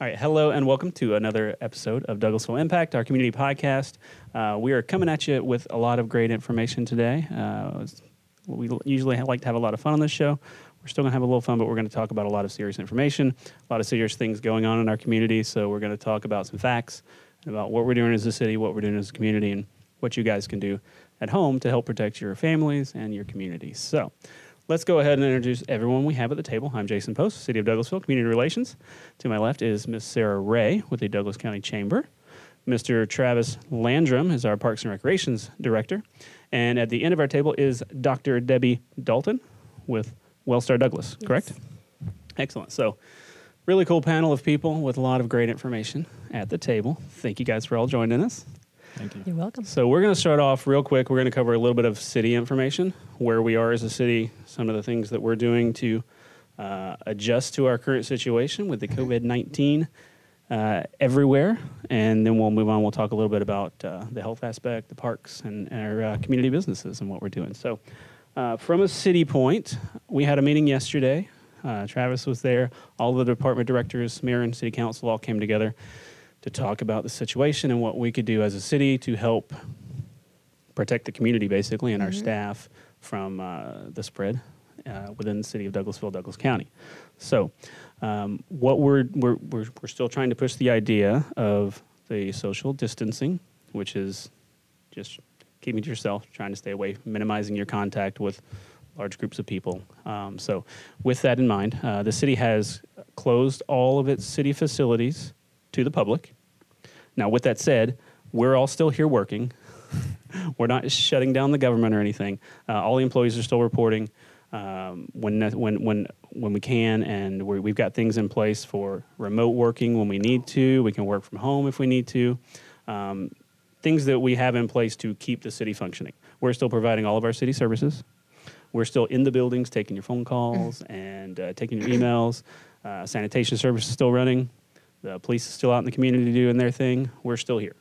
All right, hello and welcome to another episode of Douglasville Impact, our community podcast. Uh, we are coming at you with a lot of great information today. Uh, we usually like to have a lot of fun on this show. We're still going to have a little fun, but we're going to talk about a lot of serious information, a lot of serious things going on in our community. So we're going to talk about some facts about what we're doing as a city, what we're doing as a community, and what you guys can do at home to help protect your families and your communities. So let's go ahead and introduce everyone we have at the table. I'm Jason Post, City of Douglasville Community Relations. To my left is Miss Sarah Ray with the Douglas County Chamber. Mr. Travis Landrum is our Parks and Recreations Director. And at the end of our table is Dr. Debbie Dalton with Wellstar Douglas, correct? Yes. Excellent. So, really cool panel of people with a lot of great information at the table. Thank you guys for all joining us. Thank you. You're welcome. So we're going to start off real quick. We're going to cover a little bit of city information, where we are as a city, some of the things that we're doing to uh, adjust to our current situation with the COVID 19 uh, everywhere. And then we'll move on. We'll talk a little bit about uh, the health aspect, the parks, and, and our uh, community businesses and what we're doing. So, uh, from a city point, we had a meeting yesterday. Uh, Travis was there. All the department directors, mayor, and city council all came together to talk about the situation and what we could do as a city to help protect the community, basically, and mm-hmm. our staff from uh, the spread uh, within the city of Douglasville, Douglas County. So, um, what we're, we're, we're, we're still trying to push the idea of the social distancing, which is just keeping to yourself, trying to stay away, minimizing your contact with large groups of people. Um, so, with that in mind, uh, the city has closed all of its city facilities to the public. Now, with that said, we're all still here working. we're not shutting down the government or anything. Uh, all the employees are still reporting um, when, when, when, when we can, and we have got things in place for remote working when we need to. We can work from home if we need to. Um, things that we have in place to keep the city functioning. We're still providing all of our city services. We're still in the buildings taking your phone calls and uh, taking your emails. Uh, sanitation service is still running. The police is still out in the community doing their thing. We're still here.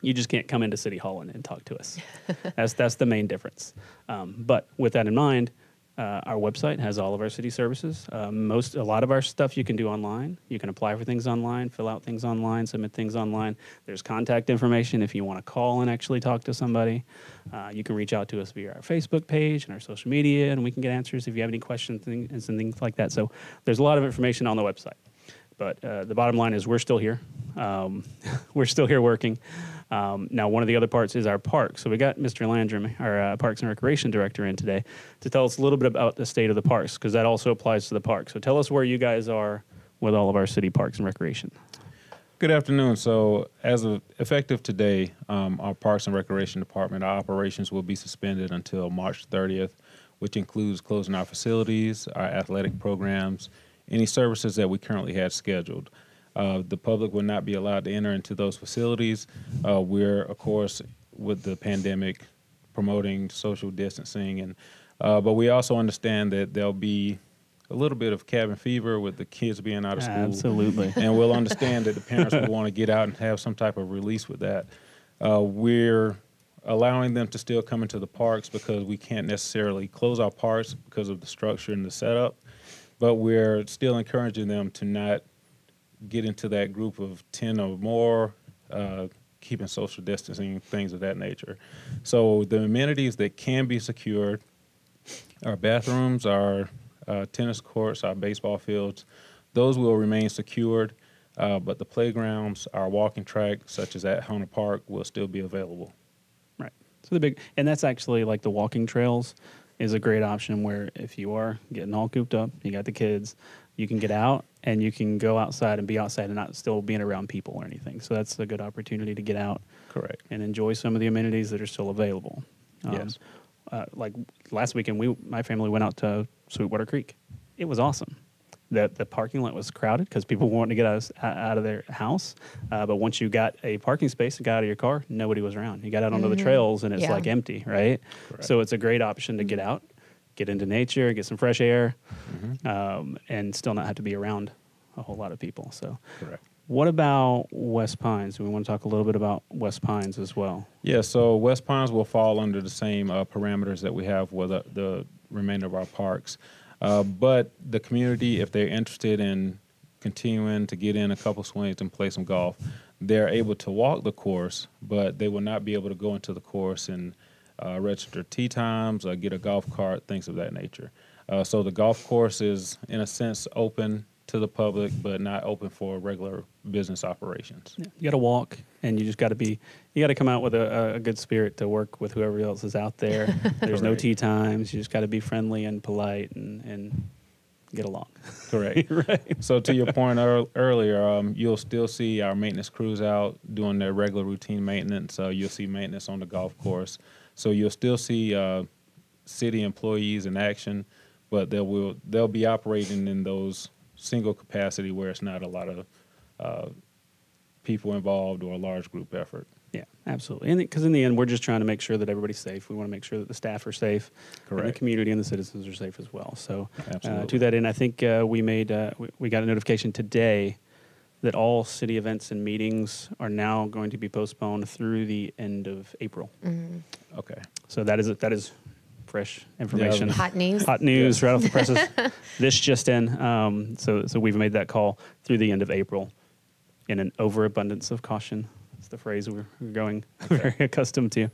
You just can't come into City Hall and, and talk to us. that's that's the main difference. Um, but with that in mind, uh, our website has all of our city services. Uh, most, a lot of our stuff you can do online. You can apply for things online, fill out things online, submit things online. There's contact information if you want to call and actually talk to somebody. Uh, you can reach out to us via our Facebook page and our social media, and we can get answers if you have any questions and things like that. So there's a lot of information on the website. But uh, the bottom line is we're still here. Um, we're still here working. Um, now, one of the other parts is our park. So we got Mr. Landrum, our uh, Parks and Recreation Director, in today to tell us a little bit about the state of the parks because that also applies to the park. So tell us where you guys are with all of our city parks and recreation. Good afternoon. So, as of effective today, um, our Parks and Recreation Department, our operations will be suspended until March 30th, which includes closing our facilities, our athletic programs, any services that we currently had scheduled. Uh, the public will not be allowed to enter into those facilities. Uh, we're, of course, with the pandemic, promoting social distancing, and uh, but we also understand that there'll be a little bit of cabin fever with the kids being out of school. Absolutely, and we'll understand that the parents will want to get out and have some type of release with that. Uh, we're allowing them to still come into the parks because we can't necessarily close our parks because of the structure and the setup but we're still encouraging them to not get into that group of 10 or more, uh, keeping social distancing, things of that nature. So the amenities that can be secured our bathrooms, our uh, tennis courts, our baseball fields, those will remain secured. Uh, but the playgrounds, our walking track, such as at Hunter Park, will still be available. Right. So the big, and that's actually like the walking trails is a great option where if you are getting all cooped up, you got the kids, you can get out and you can go outside and be outside and not still being around people or anything. So that's a good opportunity to get out. Correct. And enjoy some of the amenities that are still available. Um, yes. Uh, like last weekend, we my family went out to Sweetwater Creek. It was awesome the the parking lot was crowded because people wanted to get out of, out of their house. Uh, but once you got a parking space and got out of your car, nobody was around. You got out onto mm-hmm. the trails and it's yeah. like empty, right? Correct. So it's a great option to get out, get into nature, get some fresh air, mm-hmm. um, and still not have to be around a whole lot of people. So correct. What about West Pines? We want to talk a little bit about West Pines as well. Yeah, so West Pines will fall under the same uh, parameters that we have with uh, the remainder of our parks. Uh, but the community, if they're interested in continuing to get in a couple swings and play some golf, they're able to walk the course, but they will not be able to go into the course and uh, register tee times or get a golf cart, things of that nature. Uh, so the golf course is, in a sense, open to the public, but not open for regular business operations. You got to walk, and you just got to be. You got to come out with a, a good spirit to work with whoever else is out there. There's no tee times. You just got to be friendly and polite and and get along. Correct. right. So to your point ear- earlier, um, you'll still see our maintenance crews out doing their regular routine maintenance. Uh, you'll see maintenance on the golf course. So you'll still see uh, city employees in action, but they will they'll be operating in those single capacity where it's not a lot of uh, people involved or a large group effort. Yeah, absolutely. And because in the end, we're just trying to make sure that everybody's safe. We want to make sure that the staff are safe, and the community and the citizens are safe as well. So, uh, to that end, I think uh, we made uh, we, we got a notification today that all city events and meetings are now going to be postponed through the end of April. Okay. So that is that is fresh information. Hot news. Hot news right off the presses. this just in. Um, so so we've made that call through the end of April, in an overabundance of caution. That's the phrase we're we're going very accustomed to.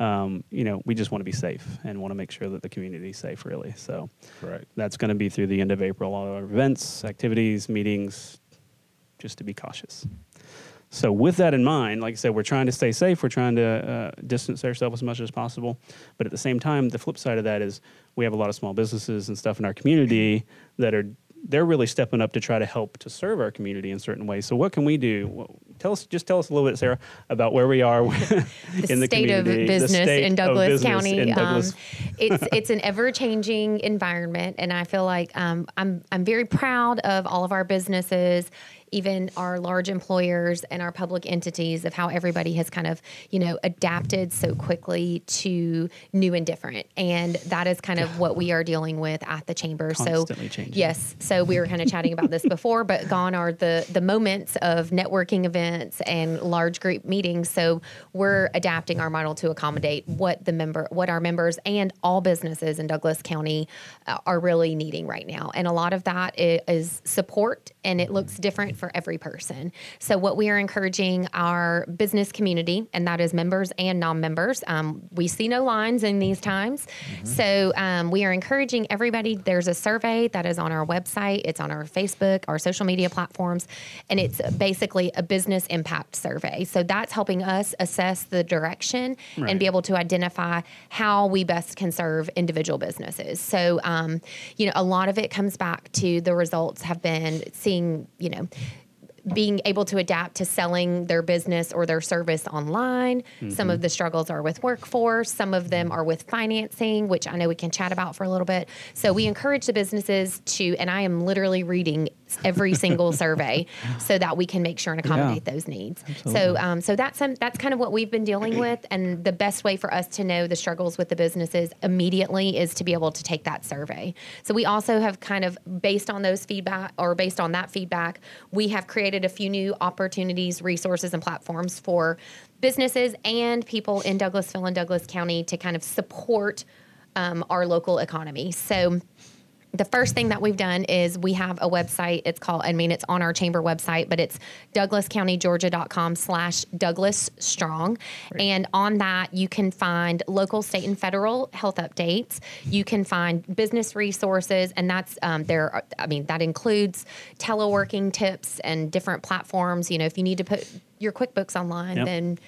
Um, you know, we just want to be safe and want to make sure that the community is safe. Really, so Correct. that's going to be through the end of April. All our events, activities, meetings, just to be cautious. So, with that in mind, like I said, we're trying to stay safe. We're trying to uh, distance ourselves as much as possible. But at the same time, the flip side of that is we have a lot of small businesses and stuff in our community that are they're really stepping up to try to help to serve our community in certain ways. So, what can we do? Well, tell us, just tell us a little bit, Sarah, about where we are the in the state of community, the business state in Douglas business County. in Douglas. Um, it's it's an ever changing environment, and I feel like um, I'm I'm very proud of all of our businesses, even our large employers and our public entities, of how everybody has kind of you know adapted so quickly to new and different, and that is kind of what we are dealing with at the chamber. Constantly so changing. yes, so we were kind of chatting about this before, but gone are the the moments of networking events and large group meetings. So we're adapting our model to accommodate what the member, what our members and all businesses in Douglas County uh, are really needing right now. And a lot of that is support, and it looks different for every person. So what we are encouraging our business community, and that is members and non-members. Um, we see no lines in these times, so um, we are encouraging everybody. There's a survey that is on our website. It's on our Facebook, our social media platforms, and it's basically a business impact survey. So that's helping us assess the direction Right. and be able to identify how we best can serve individual businesses. So, um, you know, a lot of it comes back to the results have been seeing, you know, being able to adapt to selling their business or their service online. Some of mm-hmm. the struggles are with workforce, some of them are with financing, which I know we can chat about for a little bit. So we mm-hmm. encourage the businesses to, and I am literally reading every single survey so that we can make sure and accommodate those needs. So, um, so that's some, that's kind of what we've been dealing with, and the best way for us to know the struggles with the businesses immediately is to be able to take that survey. So we also have kind of based on those feedback or based on that feedback, we have created a few new opportunities, resources, and platforms for businesses and people in Douglasville and Douglas County to kind of support um, our local economy. So the first thing that we've done is we have a website. It's called, I mean, it's on our chamber website, but it's douglascountygeorgia.com slash Douglas Strong. And on that, you can find local, state, and federal health updates. You can find business resources, and that's um, there. Are, I mean, that includes teleworking tips and different platforms. You know, if you need to put your QuickBooks online, Yep. then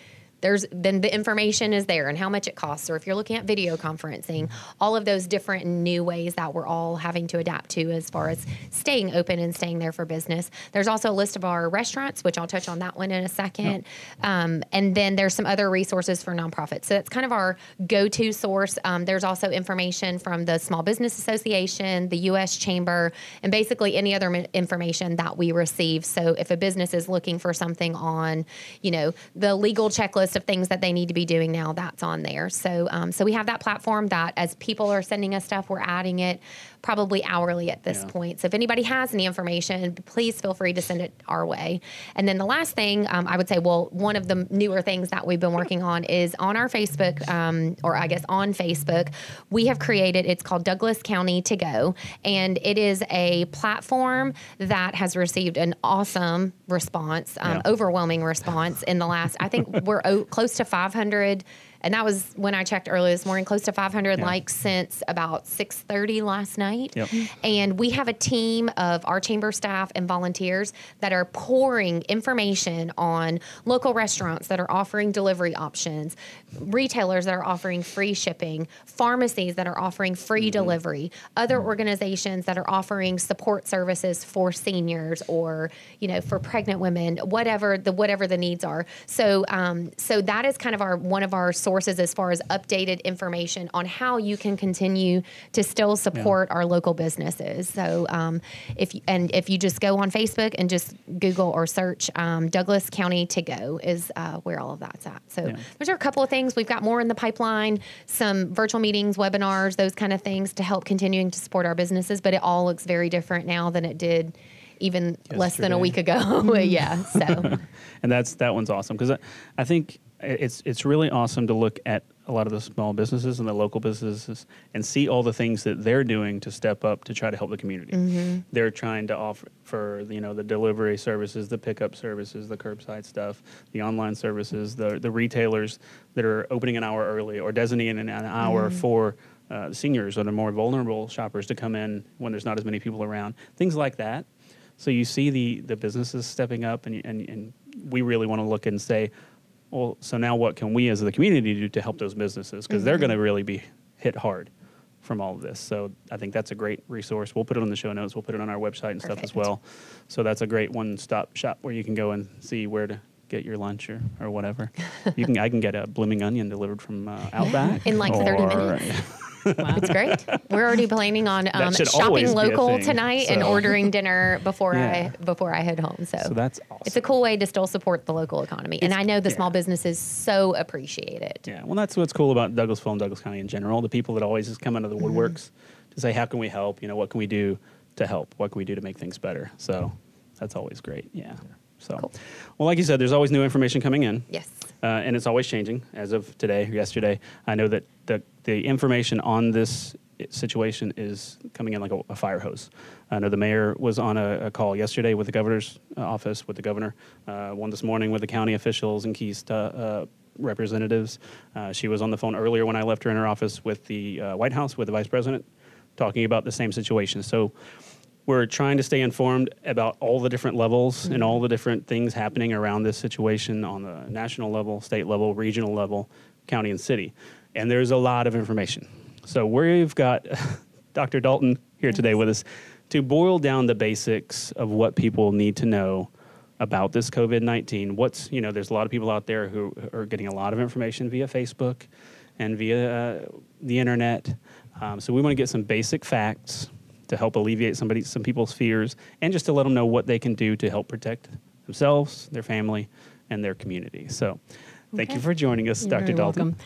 there's then the information is there and how much it costs. Or if you're looking at video conferencing all of those different new ways that we're all having to adapt to as far as staying open and staying there for business. There's also a list of our restaurants which i'll touch on that one in a second. Um, and then there's some other resources for nonprofits. So that's kind of our go-to source. Um, there's also information from the small business association the us chamber and basically any other information that we receive. So if a business is looking for something on you know the legal checklist list of things that they need to be doing now, that's on there. So, um, so we have that platform that as people are sending us stuff, we're adding it probably hourly at this Yeah. point. So if anybody has any information, please feel free to send it our way. And then the last thing um, I would say, well, one of the newer things that we've been working on is on our Facebook, um, or I guess on Facebook, we have created, it's called Douglas County to Go. And it is a platform that has received an awesome response, um, Yeah. overwhelming response in the last, I think we're o- close to 500. And that was when I checked earlier this morning, close to 500 Yeah. likes since about 6:30 last night. Yep. And we have a team of our chamber staff and volunteers that are pouring information on local restaurants that are offering delivery options, retailers that are offering free shipping, pharmacies that are offering free delivery, other organizations that are offering support services for seniors or you know for pregnant women, whatever the whatever the needs are. So um, so that is kind of our one of our sources as far as updated information on how you can continue to still support our local businesses. So um, if you- and if you just go on Facebook and just Google or search um, Douglas County to go is uh, where all of that's at. So Yeah. those are a couple of things. We've got more in the pipeline, some virtual meetings, webinars, those kind of things to help continuing to support our businesses. But it all looks very different now than it did even less than a week ago. yeah. So and that's that one's awesome because I, I think it's it's really awesome to look at a lot of the small businesses and the local businesses and see all the things that they're doing to step up to try to help the community. They're trying to offer for you know the delivery services, the pickup services, the curbside stuff, the online services, the the retailers that are opening an hour early or designating an, an hour for. Uh, seniors or the more vulnerable shoppers to come in when there's not as many people around, things like that. So you see the the businesses stepping up, and and, and we really want to look and say, well, so now what can we as the community do to help those businesses because they're going to really be hit hard from all of this. So I think that's a great resource. We'll put it on the show notes. We'll put it on our website and stuff as well. So that's a great one-stop shop where you can go and see where to get your lunch or, or whatever. you can I can get a blooming onion delivered from uh, Outback In like 30 or- minutes. it's great. We're already planning on um, shopping local tonight and ordering dinner before Yeah. I before I head home. So, So that's awesome. it's a cool way to still support the local economy. and I know the small businesses so appreciate it. Yeah, well, that's what's cool about Douglasville and Douglas County in general. The people that always just come out of the Mm-hmm. woodworks to say, "How can we help? You know, what can we do to help? What can we do to make things better?" So that's always great. Yeah. So, Cool. well, like you said, there's always new information coming in. Yes. Uh, and it's always changing as of today or yesterday. I know that the, the information on this situation is coming in like a, a fire hose. I know the mayor was on a, a call yesterday with the governor's uh, office, with the governor, uh, one this morning with the county officials and Keys uh, representatives. Uh, she was on the phone earlier when I left her in her office with the White House, with the vice president, talking about the same situation. So we're trying to stay informed about all the different levels and all the different things happening around this situation on the national level, state level, regional level, county and city. And there's a lot of information. So we've got Dr. Dalton here today with us to boil down the basics of what people need to know about this COVID 19. What's, you know, there's a lot of people out there who are getting a lot of information via Facebook and via uh, the internet. Um, so we want to get some basic facts to help alleviate somebody, some people's fears and just to let them know what they can do to help protect themselves, their family, and their community. So thank you for joining us, You're Dr. Dalton. welcome.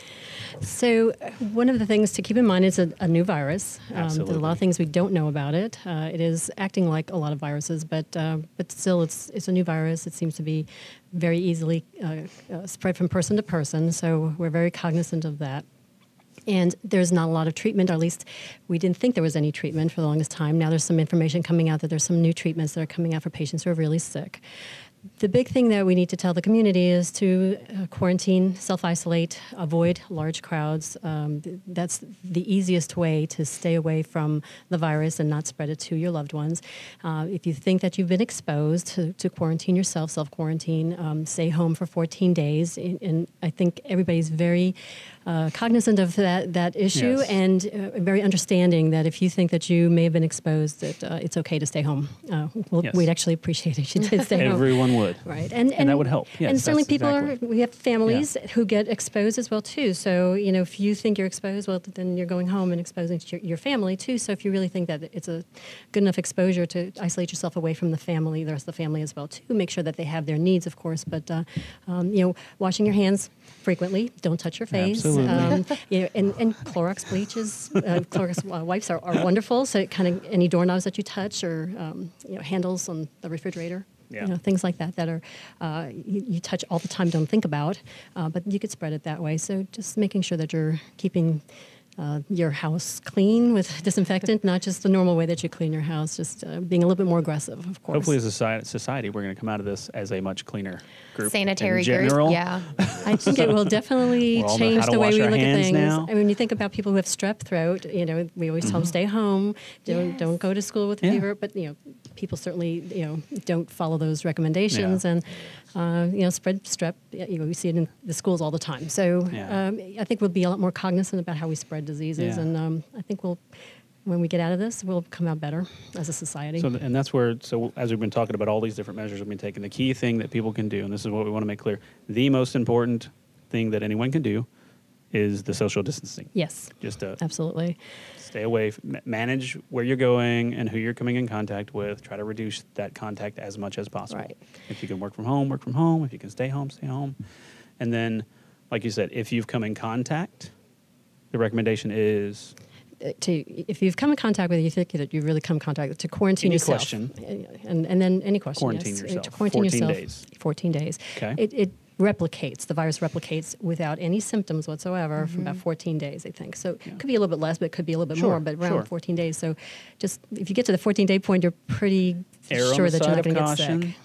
So, uh, one of the things to keep in mind is a, a new virus. Um, there's a lot of things we don't know about it. Uh, it is acting like a lot of viruses, but uh, but still, it's it's a new virus. It seems to be very easily uh, uh, spread from person to person. So we're very cognizant of that. And there's not a lot of treatment, or at least we didn't think there was any treatment for the longest time. Now there's some information coming out that there's some new treatments that are coming out for patients who are really sick. The big thing that we need to tell the community is to uh, quarantine, self isolate, avoid large crowds. Um, that's the easiest way to stay away from the virus and not spread it to your loved ones. Uh, if you think that you've been exposed, to, to quarantine yourself, self quarantine, um, stay home for 14 days. And, and I think everybody's very uh, cognizant of that that issue Yes. and uh, very understanding that if you think that you may have been exposed, that uh, it's okay to stay home. Uh, well, Yes. We'd actually appreciate it if you did stay home. Everyone would. Right, and And that would help. Yes, and certainly people exactly. are. We have families who get exposed as well too. So you know, if you think you're exposed, well, then you're going home and exposing your, your family too. So if you really think that it's a good enough exposure to isolate yourself away from the family, the rest of the family as well too. Make sure that they have their needs, of course, but uh, um, you know, washing your hands frequently. Don't touch your face. Absolutely. Um, you know, and, and Clorox bleaches, uh, Clorox uh, wipes are, are wonderful. So it kind of any doorknobs that you touch or um, you know handles on the refrigerator Yeah. you know, things like that that are uh, you, you touch all the time, don't think about, uh, but you could spread it that way. So just making sure that you're keeping uh, your house clean with disinfectant, not just the normal way that you clean your house, just uh, being a little bit more aggressive, of course. Hopefully, as a society, society we're going to come out of this as a much cleaner group. Sanitary in general. group. Yeah. I think it will definitely We all know change the way we look at things. now. I mean, when you think about people who have strep throat, you know, we always tell them stay home, don't Yes. don't go to school with Mm-hmm. Yeah. fever. But you know, people certainly you know don't follow those recommendations, Yeah. and uh, you know, spread strep. You know, we see it in the schools all the time. So Yeah. um, I think we'll be a lot more cognizant about how we spread diseases, Yeah. and um, I think we'll. When we get out of this, we'll come out better as a society. So, and that's where, so as we've been talking about all these different measures we've been taking, the key thing that people can do, and this is what we want to make clear the most important thing that anyone can do is the social distancing. yes, Just to absolutely. stay away, manage where you're going and who you're coming in contact with. Try to reduce that contact as much as possible. Right. If you can work from home, work from home. If you can stay home, stay home. And then, like you said, if you've come in contact, the recommendation is uh, to if you've come in contact with it, you think that you've really come in contact with to quarantine Any yourself. question. and and then any question. Quarantine uh, yes. yourself. To quarantine 14 yourself. days. Fourteen days. Okay. It, it replicates. The virus replicates without any symptoms whatsoever for Mm-hmm. about 14 days, I think. So it could be a little bit less, but it could be a little bit Sure, more. But around sure. 14 days. So just if you get to the 14 day point, you're pretty err sure that you're not going to get sick.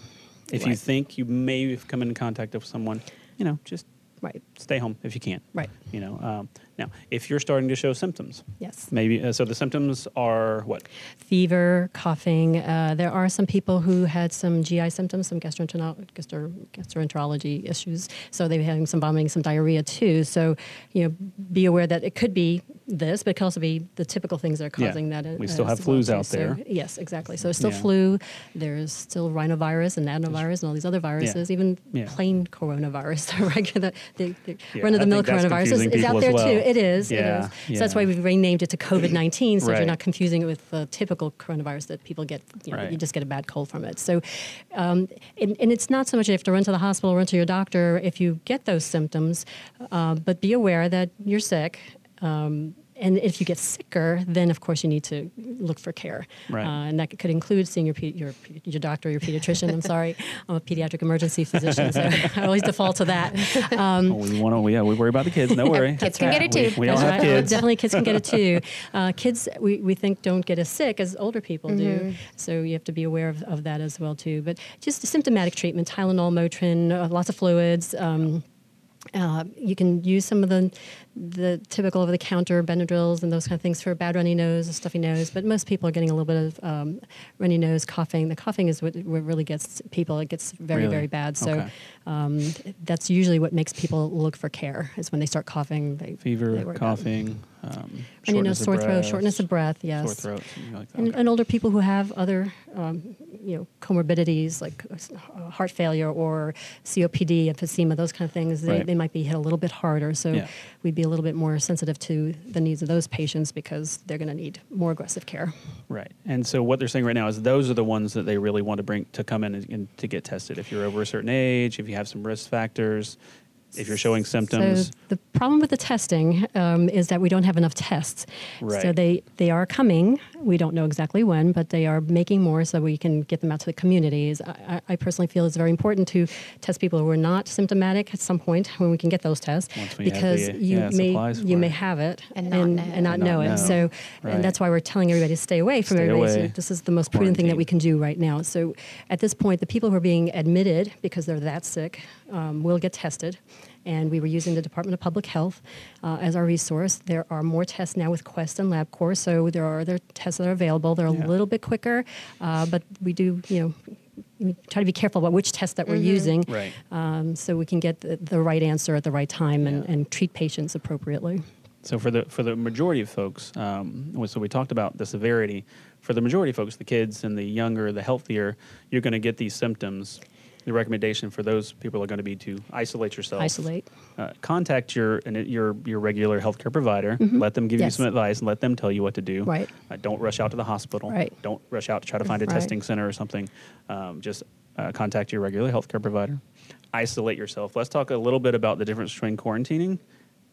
If you think you may have come in contact with someone, you know, just Right. Stay home if you can. Right. You know, um, now if you're starting to show symptoms, Yes. maybe uh, so the symptoms are what? fever, coughing. Uh, there are some people who had some GI symptoms, some gastroenterolo- gastro- gastroenterology issues. So they were having some vomiting, some diarrhea too. So, you know, be aware that it could be this, but it could also be the typical things that are Yeah. causing that. uh, We still have flus out So, there. yes, exactly. So it's still Yeah. flu. There's still rhinovirus and adenovirus and all these other viruses. Even Yeah. plain coronavirus, the regular, the Yeah, run-of-the-mill I think that's coronavirus is, is out there well. too. It is. Yeah, It is. So that's why we've renamed it to COVID-19, so Right. you're not confusing it with the typical coronavirus that people get. You, know, Right. you just get a bad cold from it. So, um, and, and it's not so much you have to run to the hospital, run to your doctor if you get those symptoms, uh, but be aware that you're sick. Um, and if you get sicker, then of course you need to look for care, Right. uh, and that could include seeing your pe- your your doctor, your pediatrician. I'm sorry, I'm a pediatric emergency physician, so I always default to that. Um, Oh, we want to. Yeah, we worry about the kids. No worry. Kids can get it too. we all That's have right. kids. Definitely, kids can get it too. Uh, kids, we, we think don't get as sick as older people do, so you have to be aware of, of that as well too. But just symptomatic treatment: Tylenol, Motrin, uh, lots of fluids. Um, uh, you can use some of the the typical over the counter Benadryls and those kind of things for a bad runny nose, a stuffy nose. But most people are getting a little bit of um, runny nose, coughing. The coughing is what, what really gets people. It gets very Really? very bad. So Okay. um, that's usually what makes people look for care is when they start coughing. They, they Fever, it. coughing, um, nose, sore throat, shortness of breath. Yes. Sore throat, something like that. And, and older people who have other, um, you know, comorbidities like uh, heart failure or COPD, emphysema, those kind of things, they, Right. they might be hit a little bit harder. So Yeah. we'd be a little bit more sensitive to the needs of those patients because they're going to need more aggressive care. Right. And so what they're saying right now is those are the ones that they really want to bring to come in and, and to get tested. If you're over a certain age, if you have some risk factors, if you're showing symptoms. So the problem with the testing um, is that we don't have enough tests. Right. So they, they are coming. We don't know exactly when, but they are making more so we can get them out to the communities. I, I I personally feel it's very important to test people who are not symptomatic at some point when we can get those tests Once we have because the, you yeah, may you may it. have it And not know. and not And not know it. know. So Right. and that's why we're telling everybody to stay away from Stay everybody. away. This is the most prudent thing that we can do right now. So at this point, the people who are being admitted because they're that sick um, will get tested. And we were using the Department of Public Health uh, as our resource. There are more tests now with Quest and LabCorp, so there are other tests that are available. They're Yeah. a little bit quicker, uh, but we do, you know, we try to be careful about which test that we're using, Right. um, so we can get the, the right answer at the right time and, Yeah. and treat patients appropriately. So for the for the majority of folks, um, so we talked about the severity. For the majority of folks, the kids and the younger, the healthier, you're going to get these symptoms. The recommendation for those people are going to be to isolate yourself. Isolate. Uh, contact your your your regular healthcare provider. Let them give you some advice and let them tell you what to do. Right. Uh, don't rush out to the hospital. Right. Don't rush out to try to find a Right. testing center or something. Um, just uh, contact your regular healthcare provider. Isolate yourself. Let's talk a little bit about the difference between quarantining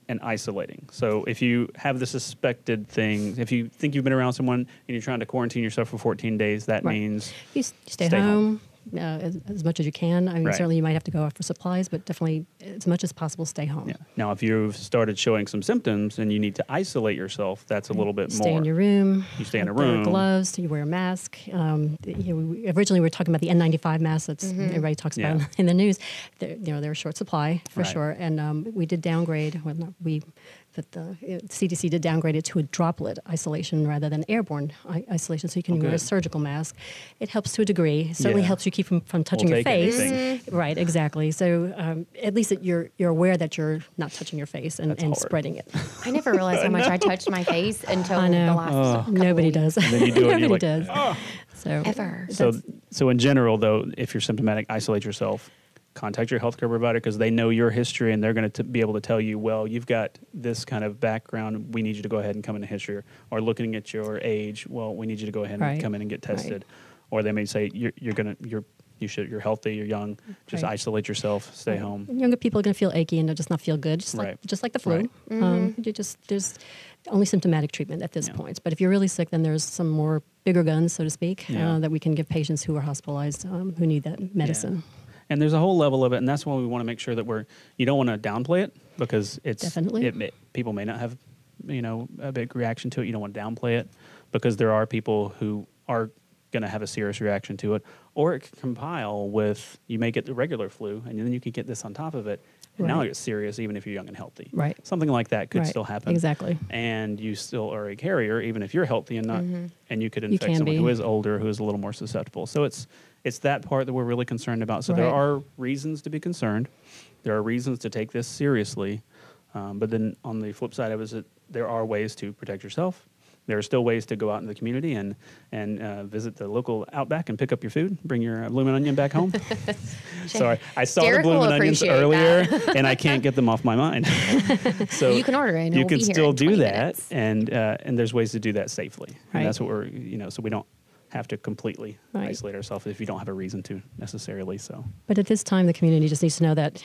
and isolating. So if you have the suspected thing, if you think you've been around someone and you're trying to quarantine yourself for 14 days, that Right. means You stay, Stay home. home. Uh, as, as much as you can. I mean, Right. certainly you might have to go out for supplies, but definitely as much as possible, stay home. yeah. Now, if you've started showing some symptoms and you need to isolate yourself, that's a little bit Stay more. in your room. You stay in a wear room. Gloves. You wear a mask. Um, you know, we, originally, we were talking about the N95 masks. That's everybody talks about Yeah. in the news. They're, you know, they're a short supply for Right. sure. And um, we did downgrade. Well, not we, but the uh, CDC did downgrade it to a droplet isolation rather than airborne isolation. So you can Oh, wear a surgical mask. It helps to a degree. It certainly Yeah. helps you keep from, from touching We'll your face. anything. Right. Exactly. So um, at least that you're you're aware that you're not touching your face and, and spreading it. I never realized how much I touched my face until I the know. last Oh. couple Nobody weeks. does. then you do it and Nobody you're like, does. So Ever. So, so in general, though, if you're symptomatic, isolate yourself. Contact your healthcare provider because they know your history and they're going to be able to tell you, well, you've got this kind of background. We need you to go ahead and come in a history. Or looking at your age, well, we need you to go ahead and Right. come in and get Right. tested. Or they may say you're, you're going to you're you should you're healthy, you're young. Just Right. isolate yourself, stay home. Younger people are going to feel achy and they'll just not feel good, just like Right. just like the flu. Right. Um, you just there's only symptomatic treatment at this Yeah. point. But if you're really sick, then there's some more bigger guns, so to speak, Yeah. uh, that we can give patients who are hospitalized um, who need that medicine. And there's a whole level of it, and that's why we want to make sure that we're. You don't want to downplay it because it's Definitely. It may, people may not have, you know, a big reaction to it. You don't want to downplay it because there are people who are going to have a serious reaction to it, or it can compile with you may get the regular flu, and then you can get this on top of it. And now Right. it's serious, even if you're young and healthy. Right. Something like that could Right. still happen. Exactly. And you still are a carrier, even if you're healthy and not, mm-hmm. and you could infect can someone be. who is older, who is a little more susceptible. So it's it's that part that we're really concerned about. So there are reasons to be concerned. There are reasons to take this seriously. Um, but then on the flip side of it is that there are ways to protect yourself. There are still ways to go out in the community and and uh, visit the local Outback and pick up your food. Bring your uh, bloomin' onion back home. Sorry, I saw Derek the blooming onions earlier, and I can't get them off my mind. so You can order and you can still do that, minutes. and uh, and there's ways to do that safely. Right. And that's what we're you know so we don't have to completely Right. isolate ourselves if you don't have a reason to necessarily. So But at this time, the community just needs to know that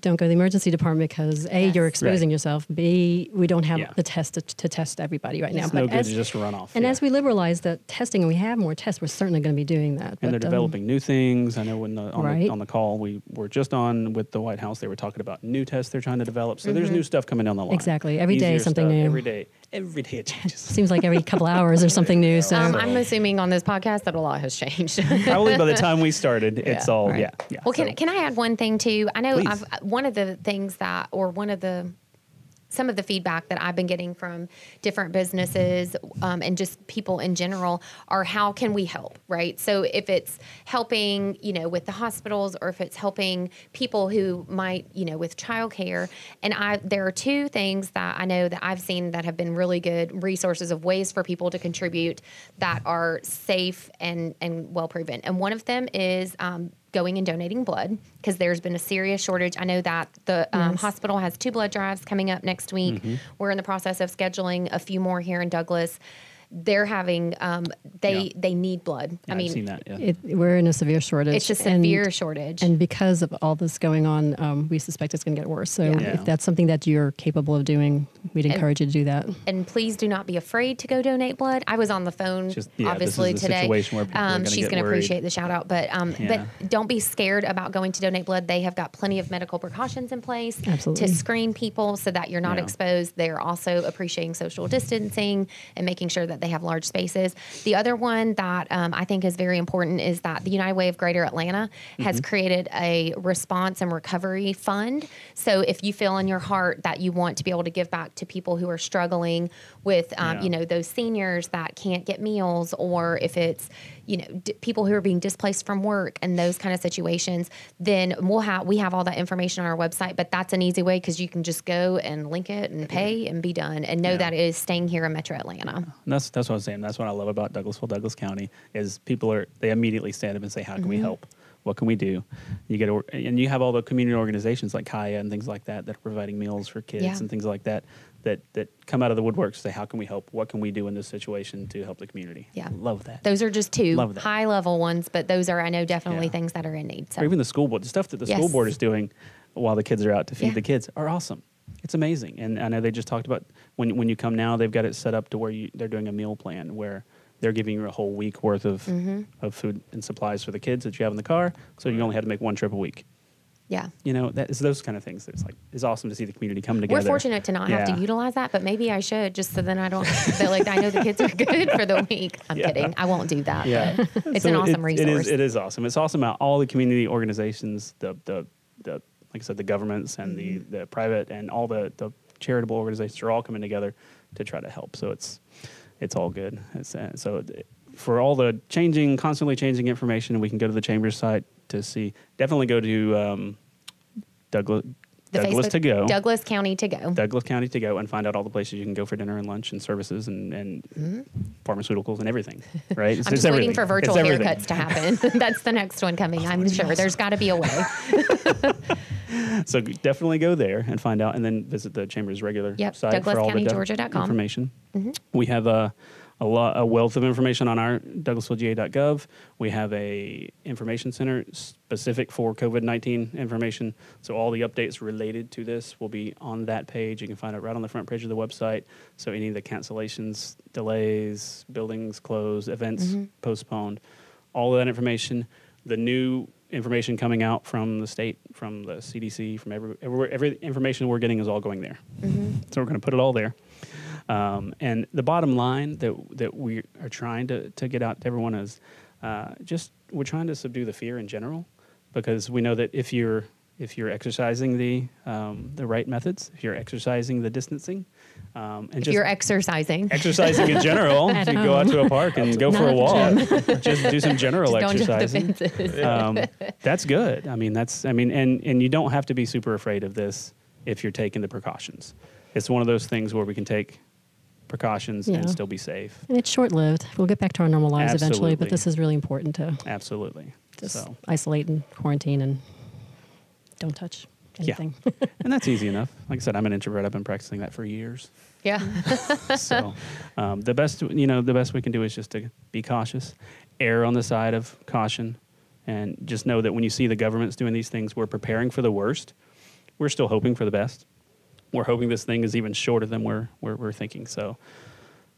don't go to the emergency department because A, Yes. you're exposing Right. yourself. B, we don't have Yeah. the test to, to test everybody right now. it's But no good as- to just run off. And yeah. as we liberalize the testing and we have more tests, we're certainly going to be doing that. and they're But, um, developing new things. I know when the, on, Right. the, on the call we were just on with the White House, they were talking about new tests they're trying to develop. So there's new stuff coming down the line. Exactly. Every day Easier something stuff. new. Every day, every day it changes. seems like every couple hours there's something new. So Um, I'm assuming on this podcast that a lot has changed. Probably by the time we started, it's Yeah, all right. yeah. yeah. Well, can, So- can I add one thing too? I know I've, one of the things that, or one of the, some of the feedback that I've been getting from different businesses um, and just people in general are how can we help, right? So if it's helping, you know, with the hospitals or if it's helping people who might, you know, with childcare. And I, there are two things that I know that I've seen that have been really good resources of ways for people to contribute that are safe and and well proven. And one of them is um, going and donating blood because there's been a serious shortage. I know that the um, Yes. hospital has two blood drives coming up next week. Mm-hmm. We're in the process of scheduling a few more here in Douglas. They're having um, they Yeah. they need blood. Yeah, I mean, I've seen that. Yeah. it, we're in a severe shortage. it's a and- severe shortage. And because of all this going on, um, we suspect it's going to get worse. So Yeah. Yeah. if that's something that you're capable of doing, we'd encourage you to do that. and please do not be afraid to go donate blood. I was on the phone Just- yeah, obviously today. situation where people are um, gonna she's gonna appreciate the shout out, but um, Yeah. but don't be scared about going to donate blood. They have got plenty of medical precautions in place Absolutely. to screen people so that you're not Yeah. exposed. They're also appreciating social distancing and making sure that they have large spaces. The other one that um, I think is very important is that the United Way of Greater Atlanta has created a response and recovery fund. So if you feel in your heart that you want to be able to give back to people who are struggling with, um, Yeah. you know, those seniors that can't get meals, or if it's, you know, d- people who are being displaced from work and those kind of situations, then we'll have we have all that information on our website. But that's an easy way because you can just go and link it and pay and be done, and know Yeah. that it is staying here in Metro Atlanta. And that's that's what I'm saying. That's what I love about Douglasville, Douglas County is people are they immediately stand up and say, "How can we Mm-hmm. help? What can we do?" You get and you have all the community organizations like Kaya and things like that that are providing meals for kids Yeah. and things like that that that come out of the woodwork to say, "How can we help? What can we do in this situation to help the community?" Yeah. love that. Those are just two high level ones, but those are I know definitely Yeah. things that are in need. So or even the school board, the stuff that the school board is doing while the kids are out to feed Yeah. the kids are awesome. It's amazing, and I know they just talked about when when you come now, they've got it set up to where you, they're doing a meal plan where they're giving you a whole week worth of Mm-hmm. of food and supplies for the kids that you have in the car, so you only had to make one trip a week. Yeah. You know, that is those kind of things. It's like it's awesome to see the community come together. We're fortunate to not have to utilize that, but maybe I should just so then I don't feel like I know the kids are good for the week. I'm Yeah. kidding. I won't do that. Yeah, but It's So an awesome It is. resource. It is awesome. It's awesome about all the community organizations, the the the like I said, the governments and Mm-hmm. the the private and all the the charitable organizations are all coming together to try to help. So it's it's all good. It's, uh, so it- for all the changing, constantly changing information, we can go to the chamber's site to see. Definitely go to um, Douglas The Douglas Facebook- to go. Douglas County to go. Douglas County to go and find out all the places you can go for dinner and lunch and services and, and pharmaceuticals and everything, right? It's, Mm-hmm. I'm just waiting for virtual haircuts to happen. That's the next one coming. I'm sure. There's got to be a way. So definitely go there and find out, and then visit the chamber's regular Yep, site for all the doc- douglascountygeorgia.com. information. We have a a, lot, a wealth of information on our douglasvillega.gov. We have a information center specific for COVID nineteen information. So all the updates related to this will be on that page. You can find it right on the front page of the website. So any of the cancellations, delays, buildings closed, events mm-hmm. postponed, all of that information. The new information coming out from the state, from the CDC, from every, everywhere, every information we're getting is all going there. Mm-hmm. So we're going to put it all there. Um, and the bottom line that that we are trying to, to get out to everyone is uh, just we're trying to subdue the fear in general because we know that if you're if you're exercising the um, the right methods, if you're exercising the distancing, um, and If just you're exercising, exercising in general, to go out to a park and go for a walk, just do some general don't jump the exercising. um, that's good. I mean, that's I mean, and and you don't have to be super afraid of this if you're taking the precautions. It's one of those things where we can take precautions Yeah. and still be safe. And it's short lived. We'll get back to our normal lives eventually, but this is really important to Absolutely. just So, isolate and quarantine and don't touch Yeah. anything. and that's easy enough. Like I said, I'm an introvert. I've been practicing that for years. yeah. so um, the best you know the best we can do is just to be cautious err on the side of caution and just know that when you see the governments doing these things we're preparing for the worst we're still hoping for the best we're hoping this thing is even shorter than we're we're, we're thinking. So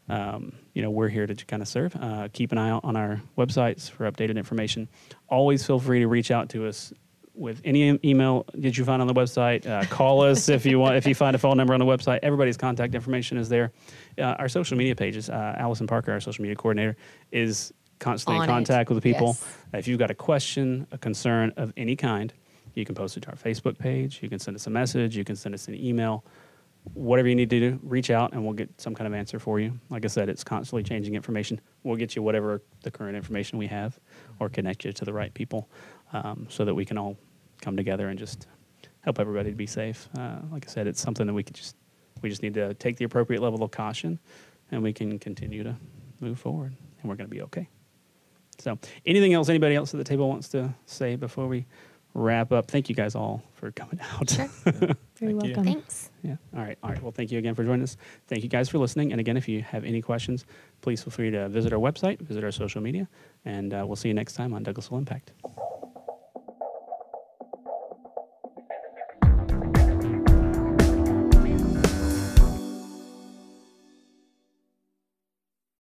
um, you know we're here to kind of serve. Uh, keep an eye out on our websites for updated information. Always feel free to reach out to us with any email that you find on the website. Uh, call us if you want if you find a phone number on the website. Everybody's contact information is there. Uh, our social media pages uh, allison parker our social media coordinator is constantly On in it. contact with the people. Yes. if you've got a question a concern of any kind you can post it to our facebook page you can send us a message you can send us an email whatever you need to do, reach out and we'll get some kind of answer for you. Like I said, it's constantly changing information. We'll get you whatever the current information we have or connect you to the right people um, so that we can all come together and just help everybody to be safe. Uh, like I said, it's something that we could just, we just need to take the appropriate level of caution and we can continue to move forward and we're going to be okay. So, anything else anybody else at the table wants to say before we wrap up? Thank you guys all for coming out. Sure. Very Thank you. welcome. Thanks. Yeah. All right. All right. Well, thank you again for joining us. Thank you guys for listening. And again, if you have any questions, please feel free to visit our website, visit our social media, and uh, we'll see you next time on Douglasville Impact.